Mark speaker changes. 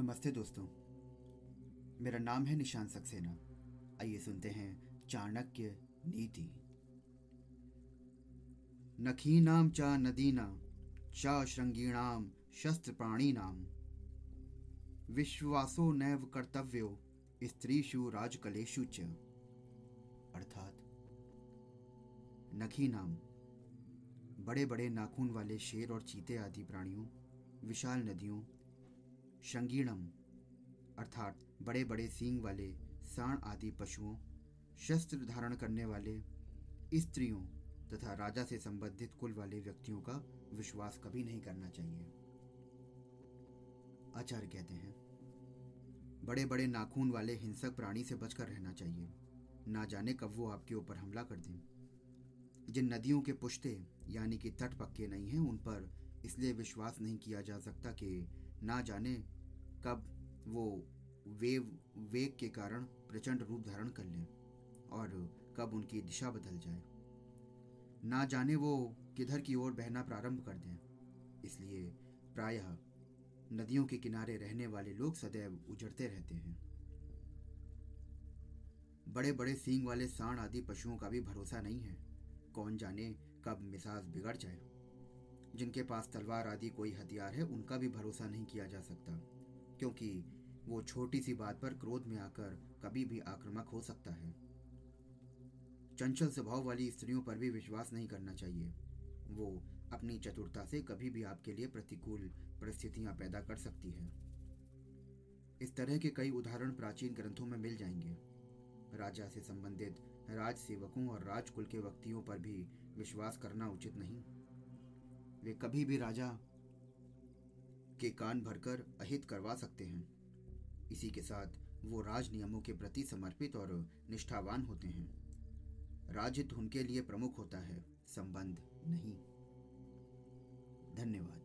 Speaker 1: नमस्ते दोस्तों। मेरा नाम है निशान सक्सेना। आइए सुनते हैं चाणक्य नीति। नखीनाम चा नदीना चा श्रृंगीणाम शस्त्र प्राणीनाम विश्वासो नैव कर्तव्यो, स्त्रीषु राजकलेषु च। अर्थात नखी नाम। बड़े बड़े नाखून वाले शेर और चीते आदि प्राणियों, विशाल नदियों शंगीणम, अर्थात बड़े बड़े सींग वाले साण आदि पशुओं, शस्त्र धारण करने वाले स्त्रियों तथा राजा से संबंधित कुल वाले व्यक्तियों का विश्वास कभी नहीं करना चाहिए। आचार्य कहते हैं बड़े बड़े नाखून वाले हिंसक प्राणी से बचकर रहना चाहिए। ना जाने कब वो आपके ऊपर हमला कर दें। जिन नदियों के पुश्ते, यानी कि तट पक्के नहीं हैं, उन पर इसलिए विश्वास नहीं किया जा सकता कि ना जाने कब वो वेव, वेग के कारण प्रचंड रूप धारण कर लें और कब उनकी दिशा बदल जाए। ना जाने वो किधर की ओर बहना प्रारंभ कर दें। इसलिए प्रायः नदियों के किनारे रहने वाले लोग सदैव उजड़ते रहते हैं। बड़े बड़े सींग वाले सांड आदि पशुओं का भी भरोसा नहीं है। कौन जाने कब मिसाज बिगड़ जाए। जिनके पास तलवार आदि कोई हथियार है, उनका भी भरोसा नहीं किया जा सकता, क्योंकि वो छोटी सी बात पर क्रोध में आकर कभी भी आक्रामक हो सकता है। चंचल स्वभाव वाली स्त्रियों पर भी विश्वास नहीं करना चाहिए। वो अपनी चतुरता से कभी भी आपके लिए प्रतिकूल परिस्थितियाँ पैदा कर सकती है। इस तरह के कई उदाहरण प्राचीन ग्रंथों में मिल जाएँगे। राजा से संबंधित राज सेवकों और राजकुल के व्यक्तियों पर भी विश्वास करना उचित नहीं। वे कभी भी राजा के कान भरकर अहित करवा सकते हैं। इसी के साथ वो राज नियमों के प्रति समर्पित और निष्ठावान होते हैं। राजहित उनके लिए प्रमुख होता है, संबंध नहीं। धन्यवाद।